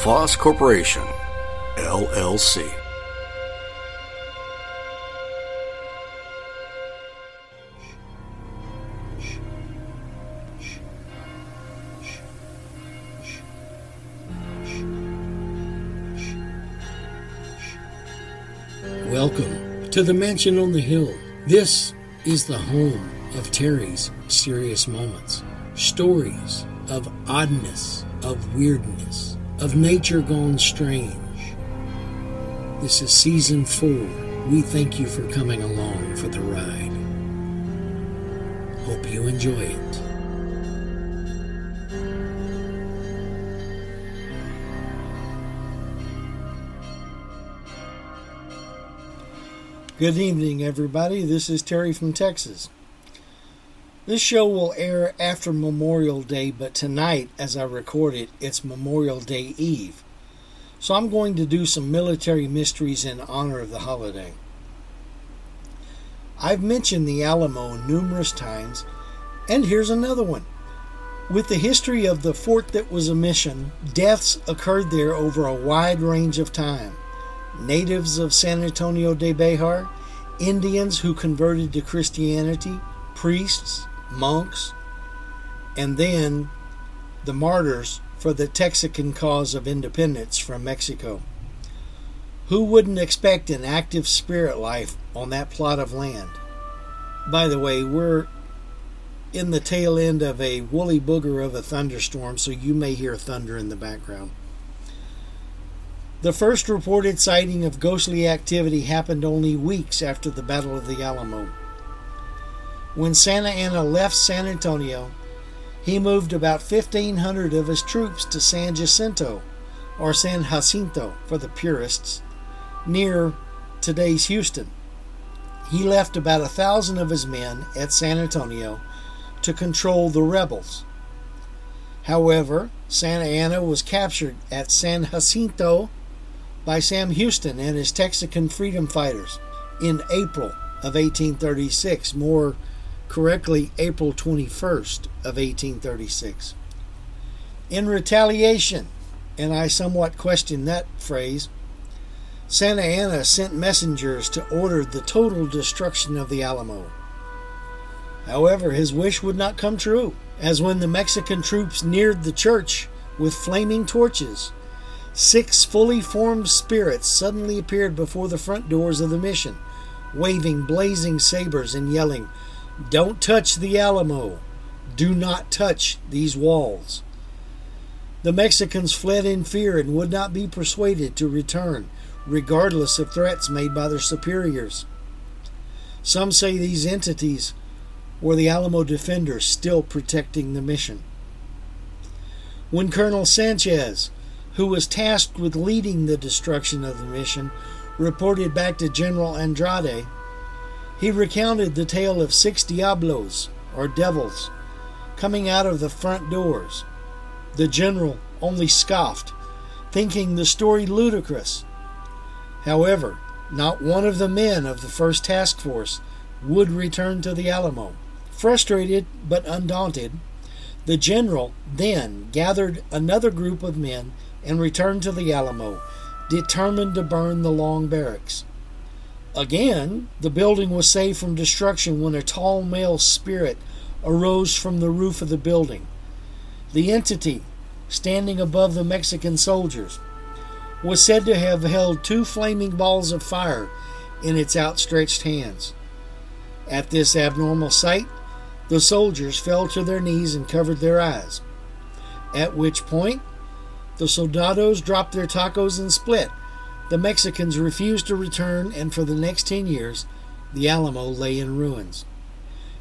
LaFosse Corporation, LLC. Welcome to the Mansion on the Hill. This is the home of Terry's Serious Moments. Stories of oddness, of weirdness, of nature gone strange. This is season four. We thank you for coming along for the ride. Hope you enjoy it. Good evening, everybody. This is Terry from Texas. This show will air after Memorial Day, but tonight, as I record it, it's Memorial Day Eve. So I'm going to do some military mysteries in honor of the holiday. I've mentioned the Alamo numerous times, and here's another one. With the history of the fort that was a mission, deaths occurred there over a wide range of time. Natives of San Antonio de Bejar, Indians who converted to Christianity, priests, monks, and then the martyrs for the Texican cause of independence from Mexico. Who wouldn't expect an active spirit life on that plot of land? By the way, we're in the tail end of a woolly booger of a thunderstorm, so you may hear thunder in the background. The first reported sighting of ghostly activity happened only weeks after the Battle of the Alamo. When Santa Anna left San Antonio, he moved about 1,500 of his troops to San Jacinto, or San Jacinto for the purists, near today's Houston. He left about a thousand of his men at San Antonio to control the rebels. However, Santa Anna was captured at San Jacinto by Sam Houston and his Texican freedom fighters in April of 1836, more correctly April 21st of 1836. In retaliation, and I somewhat question that phrase, Santa Anna sent messengers to order the total destruction of the Alamo. However, his wish would not come true, as when the Mexican troops neared the church with flaming torches, six fully formed spirits suddenly appeared before the front doors of the mission, waving blazing sabers and yelling, Don't touch the Alamo! Do not touch these walls! The Mexicans fled in fear and would not be persuaded to return, regardless of threats made by their superiors. Some say these entities were the Alamo defenders still protecting the mission. When Colonel Sanchez, who was tasked with leading the destruction of the mission, reported back to General Andrade, he recounted the tale of six diablos, or devils, coming out of the front doors. The general only scoffed, thinking the story ludicrous. However, not one of the men of the first task force would return to the Alamo. Frustrated but undaunted, the general then gathered another group of men and returned to the Alamo, determined to burn the long barracks. Again, the building was saved from destruction when a tall male spirit arose from the roof of the building. The entity, standing above the Mexican soldiers, was said to have held two flaming balls of fire in its outstretched hands. At this abnormal sight, the soldiers fell to their knees and covered their eyes, at which point the soldados dropped their tacos and split. The Mexicans refused to return, and for the next 10 years, the Alamo lay in ruins.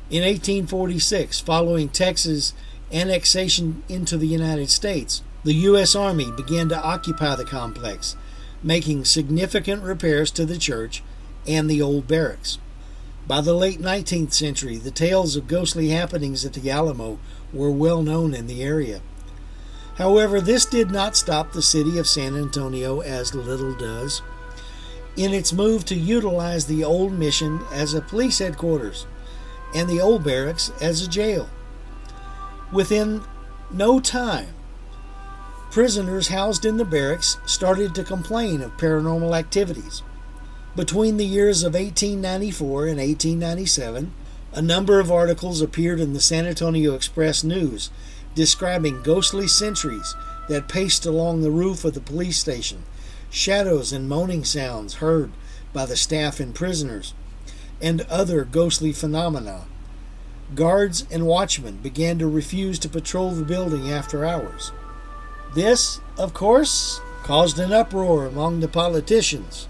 In 1846, following Texas annexation into the United States, The U.S. Army began to occupy the complex, making significant repairs to the church and the old barracks. By the late 19th century, the tales of ghostly happenings at the Alamo were well known in the area. However, this did not stop the city of San Antonio, as little does, in its move to utilize the old mission as a police headquarters and the old barracks as a jail. Within no time, prisoners housed in the barracks started to complain of paranormal activities. Between the years of 1894 and 1897, a number of articles appeared in the San Antonio Express News describing ghostly sentries that paced along the roof of the police station, shadows and moaning sounds heard by the staff and prisoners, and other ghostly phenomena. Guards and watchmen began to refuse to patrol the building after hours. This, of course, caused an uproar among the politicians,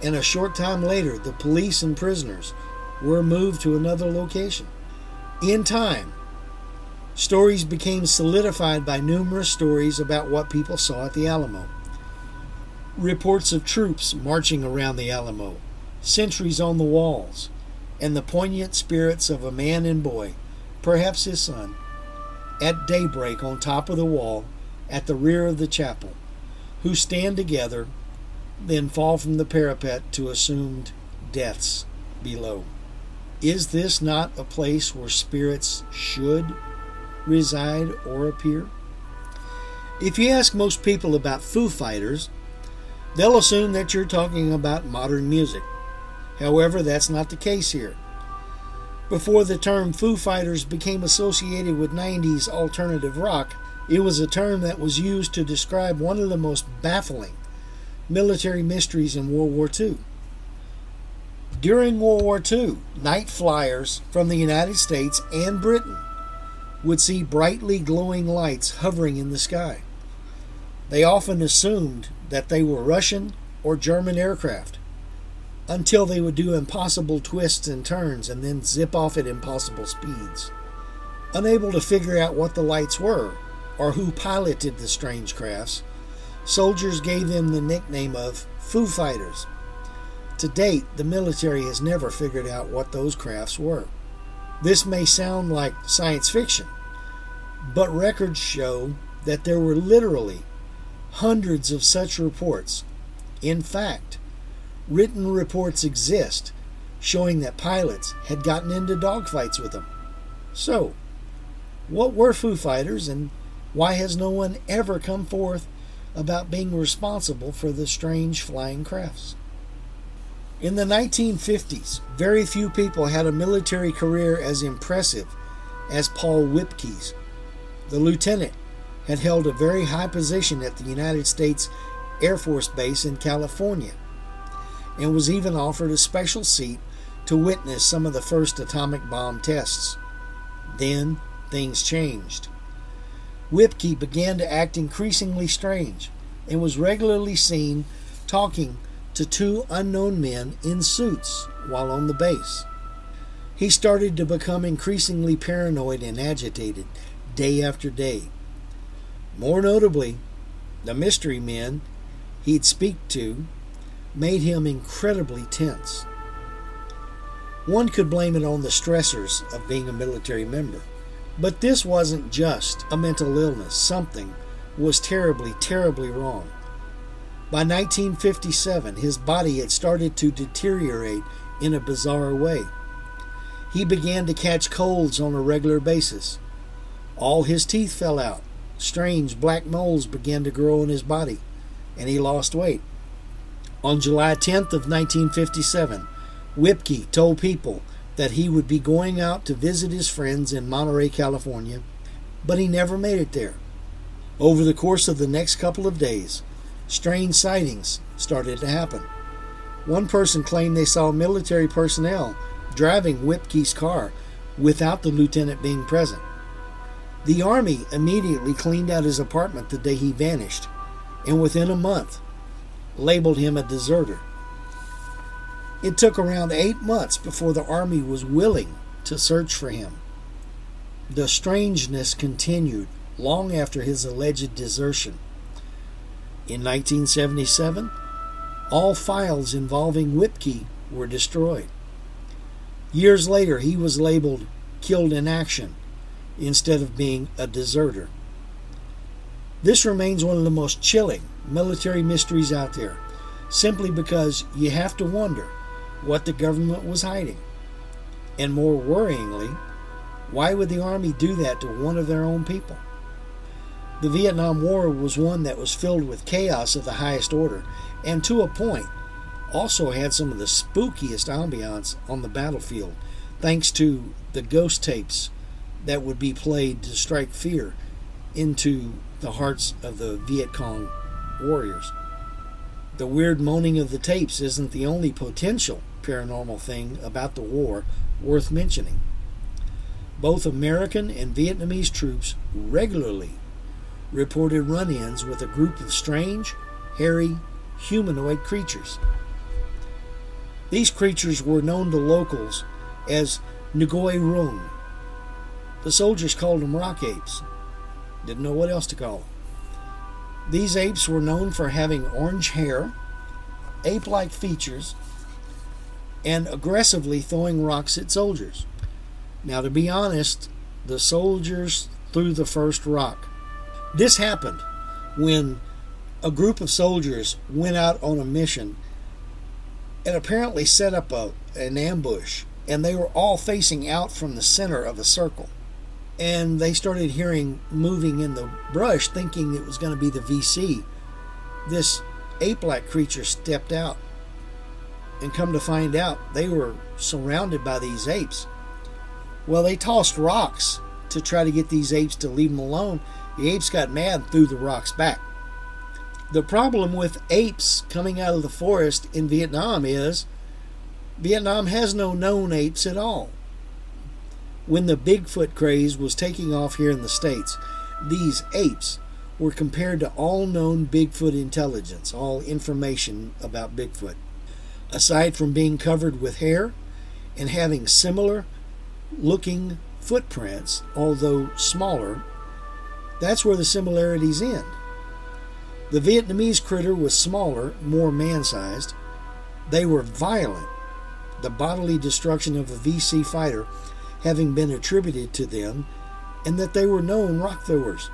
and a short time later, the police and prisoners were moved to another location. In time, stories became solidified by numerous stories about what people saw at the Alamo. Reports of troops marching around the Alamo, sentries on the walls, and the poignant spirits of a man and boy, perhaps his son, at daybreak on top of the wall at the rear of the chapel, who stand together, then fall from the parapet to assumed deaths below. Is this not a place where spirits should reside or appear? If you ask most people about Foo Fighters, they'll assume that you're talking about modern music. However, that's not the case here. Before the term Foo Fighters became associated with 90s alternative rock, it was a term that was used to describe one of the most baffling military mysteries in World War II. During World War II, night flyers from the United States and Britain would see brightly glowing lights hovering in the sky. They often assumed that they were Russian or German aircraft until they would do impossible twists and turns and then zip off at impossible speeds. Unable to figure out what the lights were or who piloted the strange crafts, soldiers gave them the nickname of Foo Fighters. To date, the military has never figured out what those crafts were. This may sound like science fiction, but records show that there were literally hundreds of such reports. In fact, written reports exist showing that pilots had gotten into dogfights with them. So, what were Foo Fighters and why has no one ever come forth about being responsible for the strange flying crafts? In the 1950s, very few people had a military career as impressive as Paul Whipkey's. The lieutenant had held a very high position at the United States Air Force Base in California and was even offered a special seat to witness some of the first atomic bomb tests. Then things changed. Whipkey began to act increasingly strange and was regularly seen talking to two unknown men in suits while on the base. He started to become increasingly paranoid and agitated day after day. More notably, the mystery men he'd speak to made him incredibly tense. One could blame it on the stressors of being a military member. But this wasn't just a mental illness. Something was terribly, terribly wrong. By 1957, his body had started to deteriorate in a bizarre way. He began to catch colds on a regular basis. All his teeth fell out. Strange black moles began to grow in his body, and he lost weight. On July 10th of 1957, Whipkey told people that he would be going out to visit his friends in Monterey, California, but he never made it there. Over the course of the next couple of days, strange sightings started to happen. One person claimed they saw military personnel driving Whipkey's car without the lieutenant being present. The Army immediately cleaned out his apartment the day he vanished, and within a month, labeled him a deserter. It took around eight months before the Army was willing to search for him. The strangeness continued long after his alleged desertion. In 1977, all files involving Whipkey were destroyed. Years later, he was labeled killed in action instead of being a deserter. This remains one of the most chilling military mysteries out there, simply because you have to wonder what the government was hiding. And more worryingly, why would the Army do that to one of their own people? The Vietnam War was one that was filled with chaos of the highest order, and to a point, also had some of the spookiest ambiance on the battlefield, thanks to the ghost tapes that would be played to strike fear into the hearts of the Viet Cong warriors. The weird moaning of the tapes isn't the only potential paranormal thing about the war worth mentioning. Both American and Vietnamese troops regularly reported run ins with a group of strange, hairy, humanoid creatures. These creatures were known to locals as Ngoi Rung. The soldiers called them rock apes. Didn't know what else to call them. These apes were known for having orange hair, ape like features, and aggressively throwing rocks at soldiers. Now, to be honest, the soldiers threw the first rock. This happened when a group of soldiers went out on a mission and apparently set up a, an ambush, and they were all facing out from the center of a circle. And they started hearing moving in the brush, thinking it was going to be the VC. This ape like creature stepped out and come to find out they were surrounded by these apes. Well, they tossed rocks to try to get these apes to leave them alone. The apes got mad and threw the rocks back. The problem with apes coming out of the forest in Vietnam is Vietnam has no known apes at all. When the Bigfoot craze was taking off here in the States, these apes were compared to all known Bigfoot intelligence, all information about Bigfoot. Aside from being covered with hair and having similar looking footprints, although smaller, that's where the similarities end. The Vietnamese critter was smaller, more man sized. They were violent, the bodily destruction of a VC fighter having been attributed to them, and that they were known rock throwers.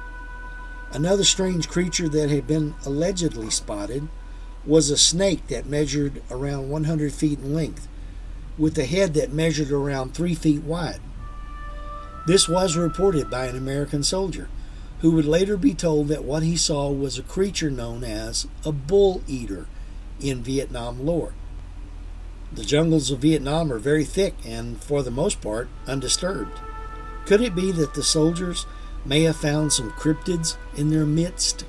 Another strange creature that had been allegedly spotted was a snake that measured around 100 feet in length, with a head that measured around 3 feet wide. This was reported by an American soldier, who would later be told that what he saw was a creature known as a bull eater in Vietnam lore. The jungles of Vietnam are very thick and, for the most part, undisturbed. Could it be that the soldiers may have found some cryptids in their midst?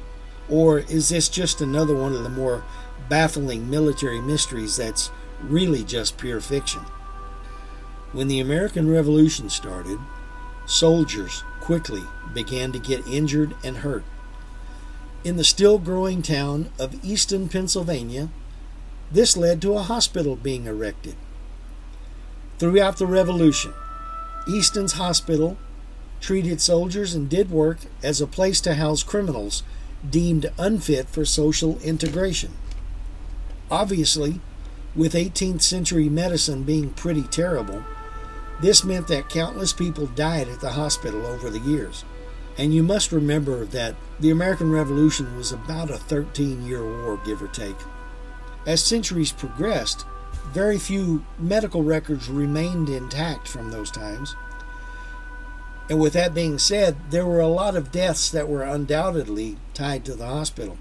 Or is this just another one of the more baffling military mysteries that's really just pure fiction? When the American Revolution started, soldiers quickly began to get injured and hurt. In the still growing town of Easton, Pennsylvania, this led to a hospital being erected. Throughout the Revolution, Easton's hospital treated soldiers and did work as a place to house criminals deemed unfit for social integration. Obviously, with 18th century medicine being pretty terrible, this meant that countless people died at the hospital over the years. And you must remember that the American Revolution was about a 13 year war, give or take. As centuries progressed, very few medical records remained intact from those times. And with that being said, there were a lot of deaths that were undoubtedly tied to the hospital.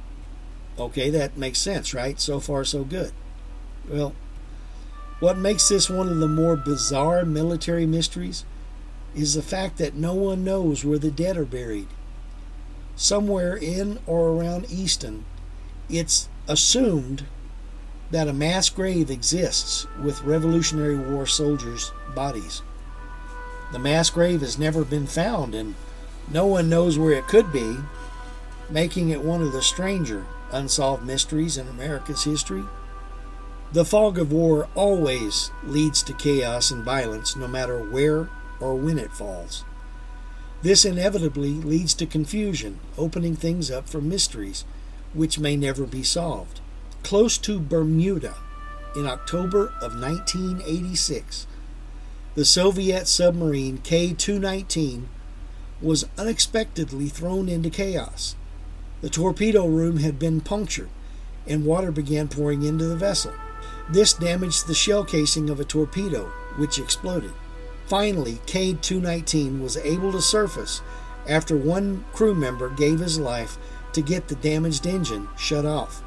Okay, that makes sense, right? So far, so good. Well, what makes this one of the more bizarre military mysteries is the fact that no one knows where the dead are buried. Somewhere in or around Easton, it's assumed that a mass grave exists with Revolutionary War soldiers' bodies. The mass grave has never been found, and no one knows where it could be, making it one of the stranger unsolved mysteries in America's history. The fog of war always leads to chaos and violence, no matter where or when it falls. This inevitably leads to confusion, opening things up for mysteries which may never be solved. Close to Bermuda, in October of 1986, the Soviet submarine K 219 was unexpectedly thrown into chaos. The torpedo room had been punctured, and water began pouring into the vessel. This damaged the shell casing of a torpedo, which exploded. Finally, K 219 was able to surface after one crew member gave his life to get the damaged engine shut off.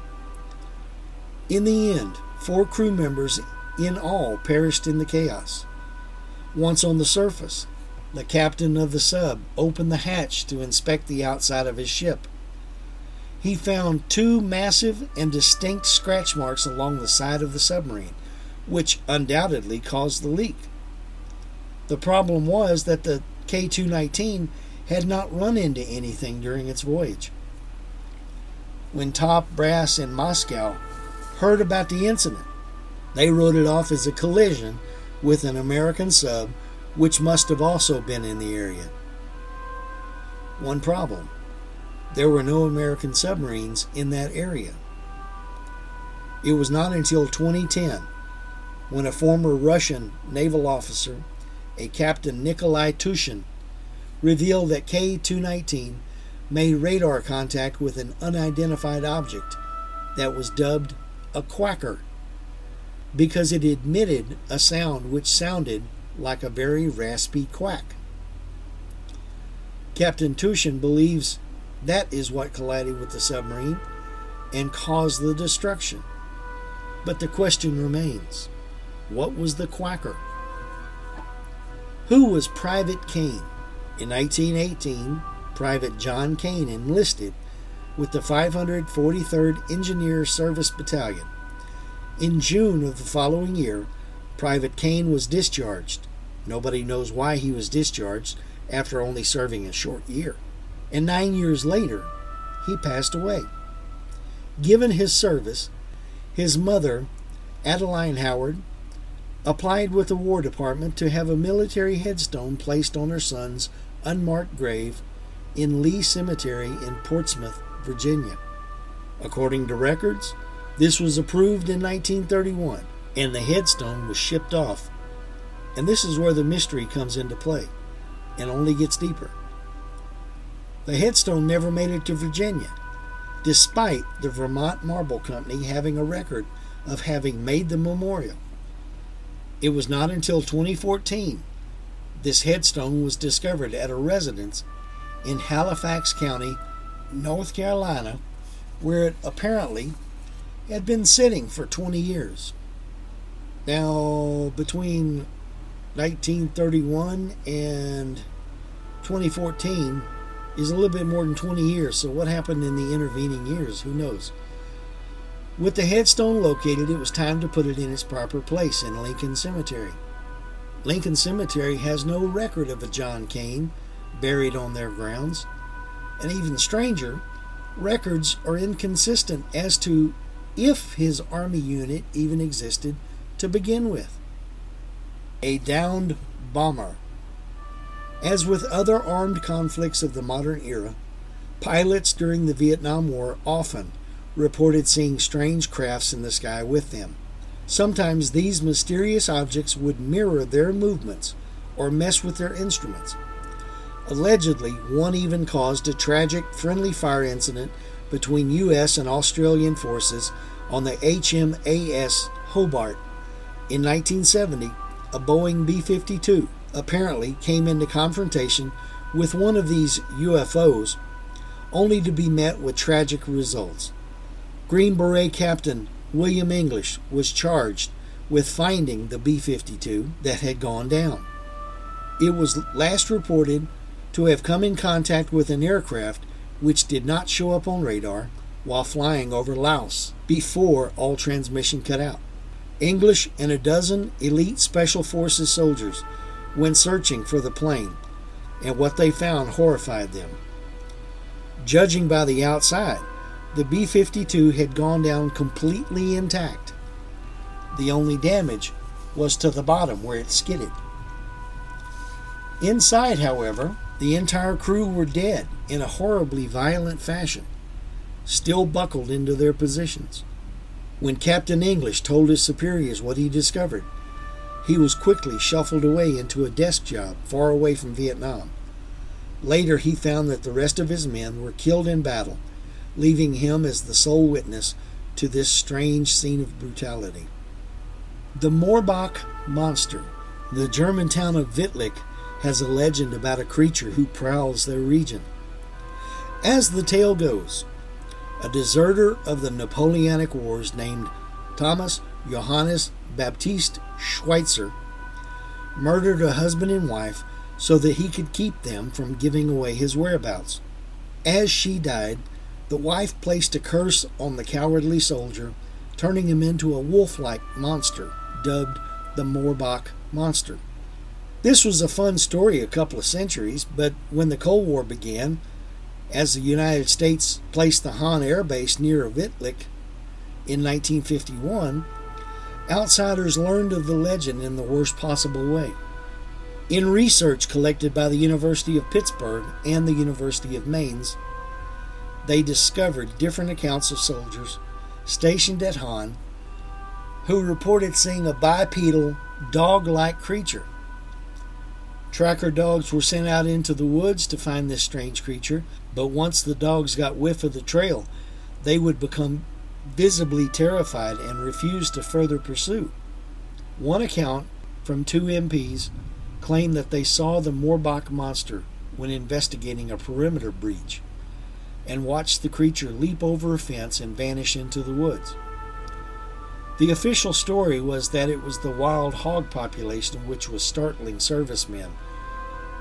In the end, four crew members in all perished in the chaos. Once on the surface, the captain of the sub opened the hatch to inspect the outside of his ship. He found two massive and distinct scratch marks along the side of the submarine, which undoubtedly caused the leak. The problem was that the K 219 had not run into anything during its voyage. When top brass in Moscow heard about the incident, they wrote it off as a collision with an American sub which must have also been in the area. One problem there were no American submarines in that area. It was not until 2010 when a former Russian naval officer, a Captain Nikolai Tushin, revealed that K 219 made radar contact with an unidentified object that was dubbed a quacker because it emitted a sound which sounded like a very raspy quack. Captain Tushin believes that is what collided with the submarine and caused the destruction. But the question remains what was the quacker? Who was Private Kane? In 1918, Private John Kane enlisted with the 543rd Engineer Service Battalion. In June of the following year, Private Kane was discharged. Nobody knows why he was discharged after only serving a short year. And nine years later, he passed away. Given his service, his mother, Adeline Howard, applied with the War Department to have a military headstone placed on her son's unmarked grave in Lee Cemetery in Portsmouth, Virginia. According to records, this was approved in 1931, and the headstone was shipped off. And this is where the mystery comes into play, and only gets deeper. The headstone never made it to Virginia, despite the Vermont Marble Company having a record of having made the memorial. It was not until 2014 this headstone was discovered at a residence in Halifax County, North Carolina, where it apparently had been sitting for 20 years. Now, between 1931 and 2014 is a little bit more than 20 years, so what happened in the intervening years? Who knows? With the headstone located, it was time to put it in its proper place in Lincoln Cemetery. Lincoln Cemetery has no record of a John Kane buried on their grounds, and even stranger, records are inconsistent as to if his army unit even existed to begin with. A downed bomber. As with other armed conflicts of the modern era, pilots during the Vietnam War often reported seeing strange crafts in the sky with them. Sometimes these mysterious objects would mirror their movements or mess with their instruments. Allegedly, one even caused a tragic friendly fire incident between U.S. and Australian forces on the HMAS Hobart. In 1970, a Boeing B 52 apparently came into confrontation with one of these UFOs, only to be met with tragic results. Green Beret Captain William English was charged with finding the B 52 that had gone down. It was last reported to have come in contact with an aircraft which did not show up on radar while flying over Laos before all transmission cut out. English and a dozen elite Special Forces soldiers went searching for the plane, and what they found horrified them. Judging by the outside, the B 52 had gone down completely intact. The only damage was to the bottom where it skidded. Inside, however, The entire crew were dead in a horribly violent fashion, still buckled into their positions. When Captain English told his superiors what he discovered, he was quickly shuffled away into a desk job far away from Vietnam. Later, he found that the rest of his men were killed in battle, leaving him as the sole witness to this strange scene of brutality. The Morbach monster, the German town of Wittlich, has a legend about a creature who prowls their region. As the tale goes, a deserter of the Napoleonic Wars named Thomas Johannes Baptist Schweitzer murdered a husband and wife so that he could keep them from giving away his whereabouts. As she died, the wife placed a curse on the cowardly soldier, turning him into a wolf like monster dubbed the Morbach Monster. This was a fun story a couple of centuries, but when the Cold War began, as the United States placed the Hahn Air Base near Wittlich in 1951, outsiders learned of the legend in the worst possible way. In research collected by the University of Pittsburgh and the University of Mainz, they discovered different accounts of soldiers stationed at Hahn who reported seeing a bipedal, dog like creature. Tracker dogs were sent out into the woods to find this strange creature, but once the dogs got whiff of the trail, they would become visibly terrified and refused to further pursue. One account from two MPs claimed that they saw the Morbach monster when investigating a perimeter breach and watched the creature leap over a fence and vanish into the woods. The official story was that it was the wild hog population which was startling servicemen.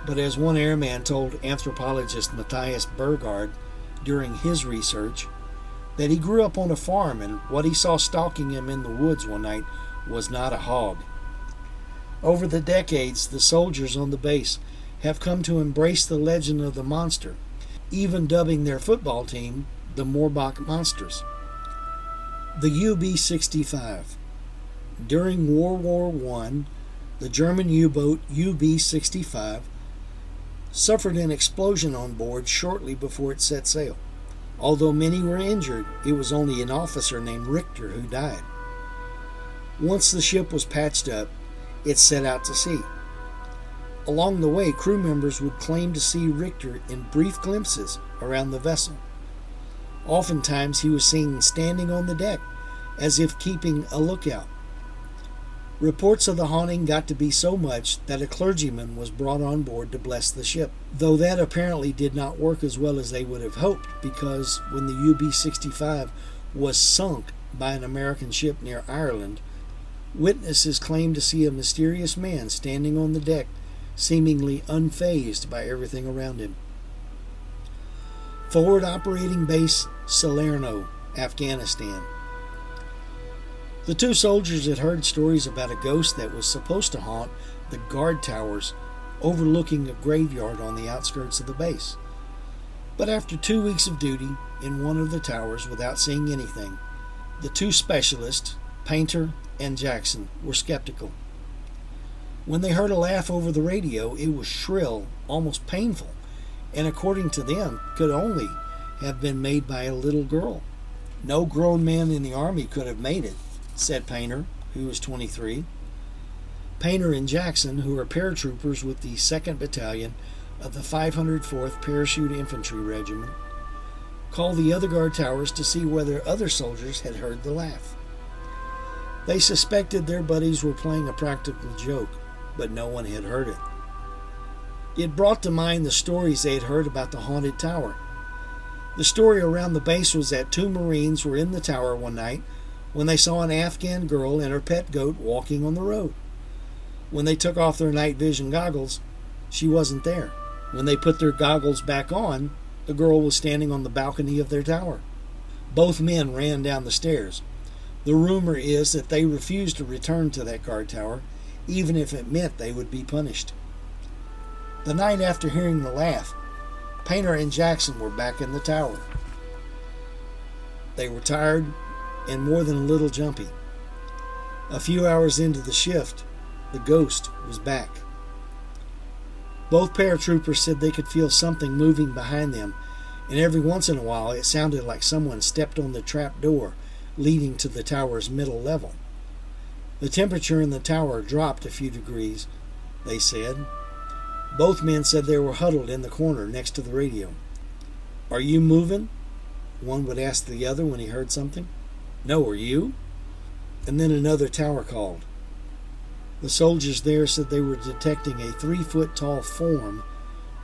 But as one airman told anthropologist Matthias Burgard during his research, that he grew up on a farm and what he saw stalking him in the woods one night was not a hog. Over the decades, the soldiers on the base have come to embrace the legend of the monster, even dubbing their football team the Morbach Monsters. The UB 65. During World War I, the German U boat UB 65 suffered an explosion on board shortly before it set sail. Although many were injured, it was only an officer named Richter who died. Once the ship was patched up, it set out to sea. Along the way, crew members would claim to see Richter in brief glimpses around the vessel. Oftentimes he was seen standing on the deck, as if keeping a lookout. Reports of the haunting got to be so much that a clergyman was brought on board to bless the ship, though that apparently did not work as well as they would have hoped because when the UB 65 was sunk by an American ship near Ireland, witnesses claimed to see a mysterious man standing on the deck, seemingly unfazed by everything around him. Forward Operating Base Salerno, Afghanistan. The two soldiers had heard stories about a ghost that was supposed to haunt the guard towers overlooking a graveyard on the outskirts of the base. But after two weeks of duty in one of the towers without seeing anything, the two specialists, Painter and Jackson, were skeptical. When they heard a laugh over the radio, it was shrill, almost painful, and according to them, could only have been made by a little girl. No grown man in the Army could have made it, said Painter, who was 23. Painter and Jackson, who are paratroopers with the 2nd Battalion of the 504th Parachute Infantry Regiment, called the other guard towers to see whether other soldiers had heard the laugh. They suspected their buddies were playing a practical joke, but no one had heard it. It brought to mind the stories they had heard about the haunted tower. The story around the base was that two Marines were in the tower one night when they saw an Afghan girl and her pet goat walking on the road. When they took off their night vision goggles, she wasn't there. When they put their goggles back on, the girl was standing on the balcony of their tower. Both men ran down the stairs. The rumor is that they refused to return to that guard tower, even if it meant they would be punished. The night after hearing the laugh, Painter and Jackson were back in the tower. They were tired and more than a little jumpy. A few hours into the shift, the ghost was back. Both paratroopers said they could feel something moving behind them, and every once in a while it sounded like someone stepped on the trap door leading to the tower's middle level. The temperature in the tower dropped a few degrees, they said. Both men said they were huddled in the corner next to the radio. Are you moving? One would ask the other when he heard something. No, are you? And then another tower called. The soldiers there said they were detecting a three foot tall form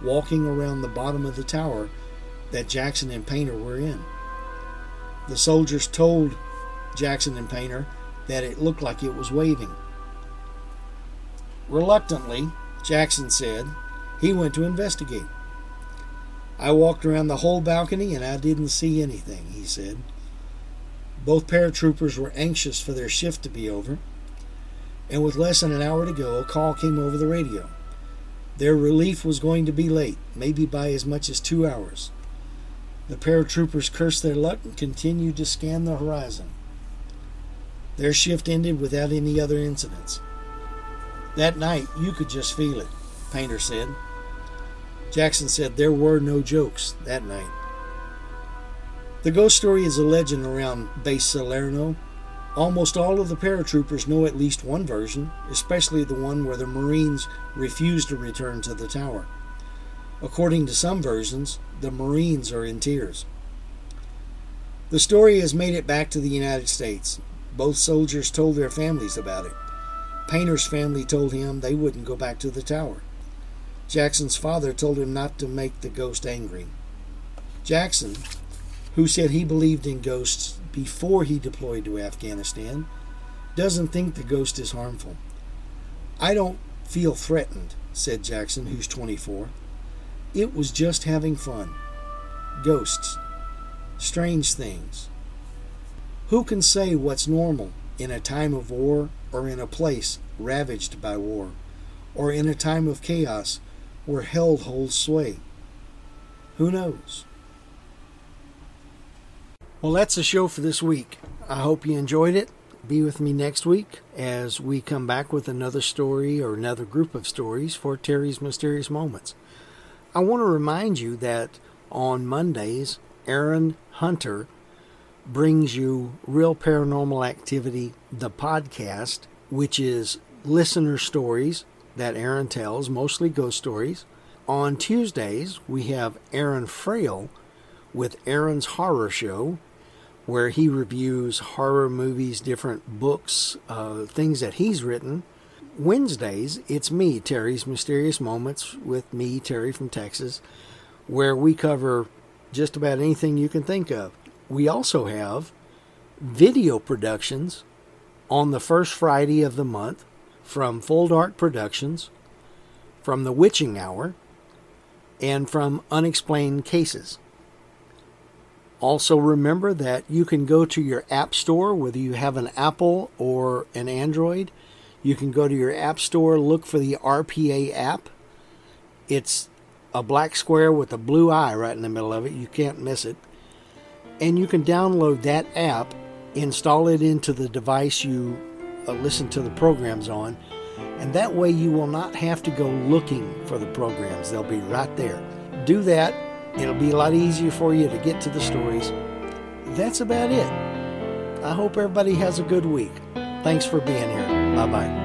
walking around the bottom of the tower that Jackson and Painter were in. The soldiers told Jackson and Painter that it looked like it was waving. Reluctantly, Jackson said he went to investigate. I walked around the whole balcony and I didn't see anything, he said. Both paratroopers were anxious for their shift to be over, and with less than an hour to go, a call came over the radio. Their relief was going to be late, maybe by as much as two hours. The paratroopers cursed their luck and continued to scan the horizon. Their shift ended without any other incidents. That night, you could just feel it, Painter said. Jackson said there were no jokes that night. The ghost story is a legend around Base Salerno. Almost all of the paratroopers know at least one version, especially the one where the Marines refuse to return to the tower. According to some versions, the Marines are in tears. The story has made it back to the United States. Both soldiers told their families about it. Painter's family told him they wouldn't go back to the tower. Jackson's father told him not to make the ghost angry. Jackson, who said he believed in ghosts before he deployed to Afghanistan, doesn't think the ghost is harmful. I don't feel threatened, said Jackson, who's 24. It was just having fun. Ghosts. Strange things. Who can say what's normal in a time of war or in a place ravaged by war or in a time of chaos where hell holds sway? Who knows? Well, that's the show for this week. I hope you enjoyed it. Be with me next week as we come back with another story or another group of stories for Terry's Mysterious Moments. I want to remind you that on Mondays, Aaron Hunter brings you Real Paranormal Activity, the podcast, which is listener stories that Aaron tells, mostly ghost stories. On Tuesdays, we have Aaron Frail with Aaron's Horror Show, where he reviews horror movies, different books, uh, things that he's written. Wednesdays, it's me, Terry's Mysterious Moments, with me, Terry from Texas, where we cover just about anything you can think of. We also have video productions on the first Friday of the month from Full Dark Productions, from The Witching Hour, and from Unexplained Cases. Also, remember that you can go to your App Store, whether you have an Apple or an Android, you can go to your App Store, look for the RPA app. It's a black square with a blue eye right in the middle of it. You can't miss it. And you can download that app, install it into the device you uh, listen to the programs on, and that way you will not have to go looking for the programs. They'll be right there. Do that, it'll be a lot easier for you to get to the stories. That's about it. I hope everybody has a good week. Thanks for being here. Bye bye.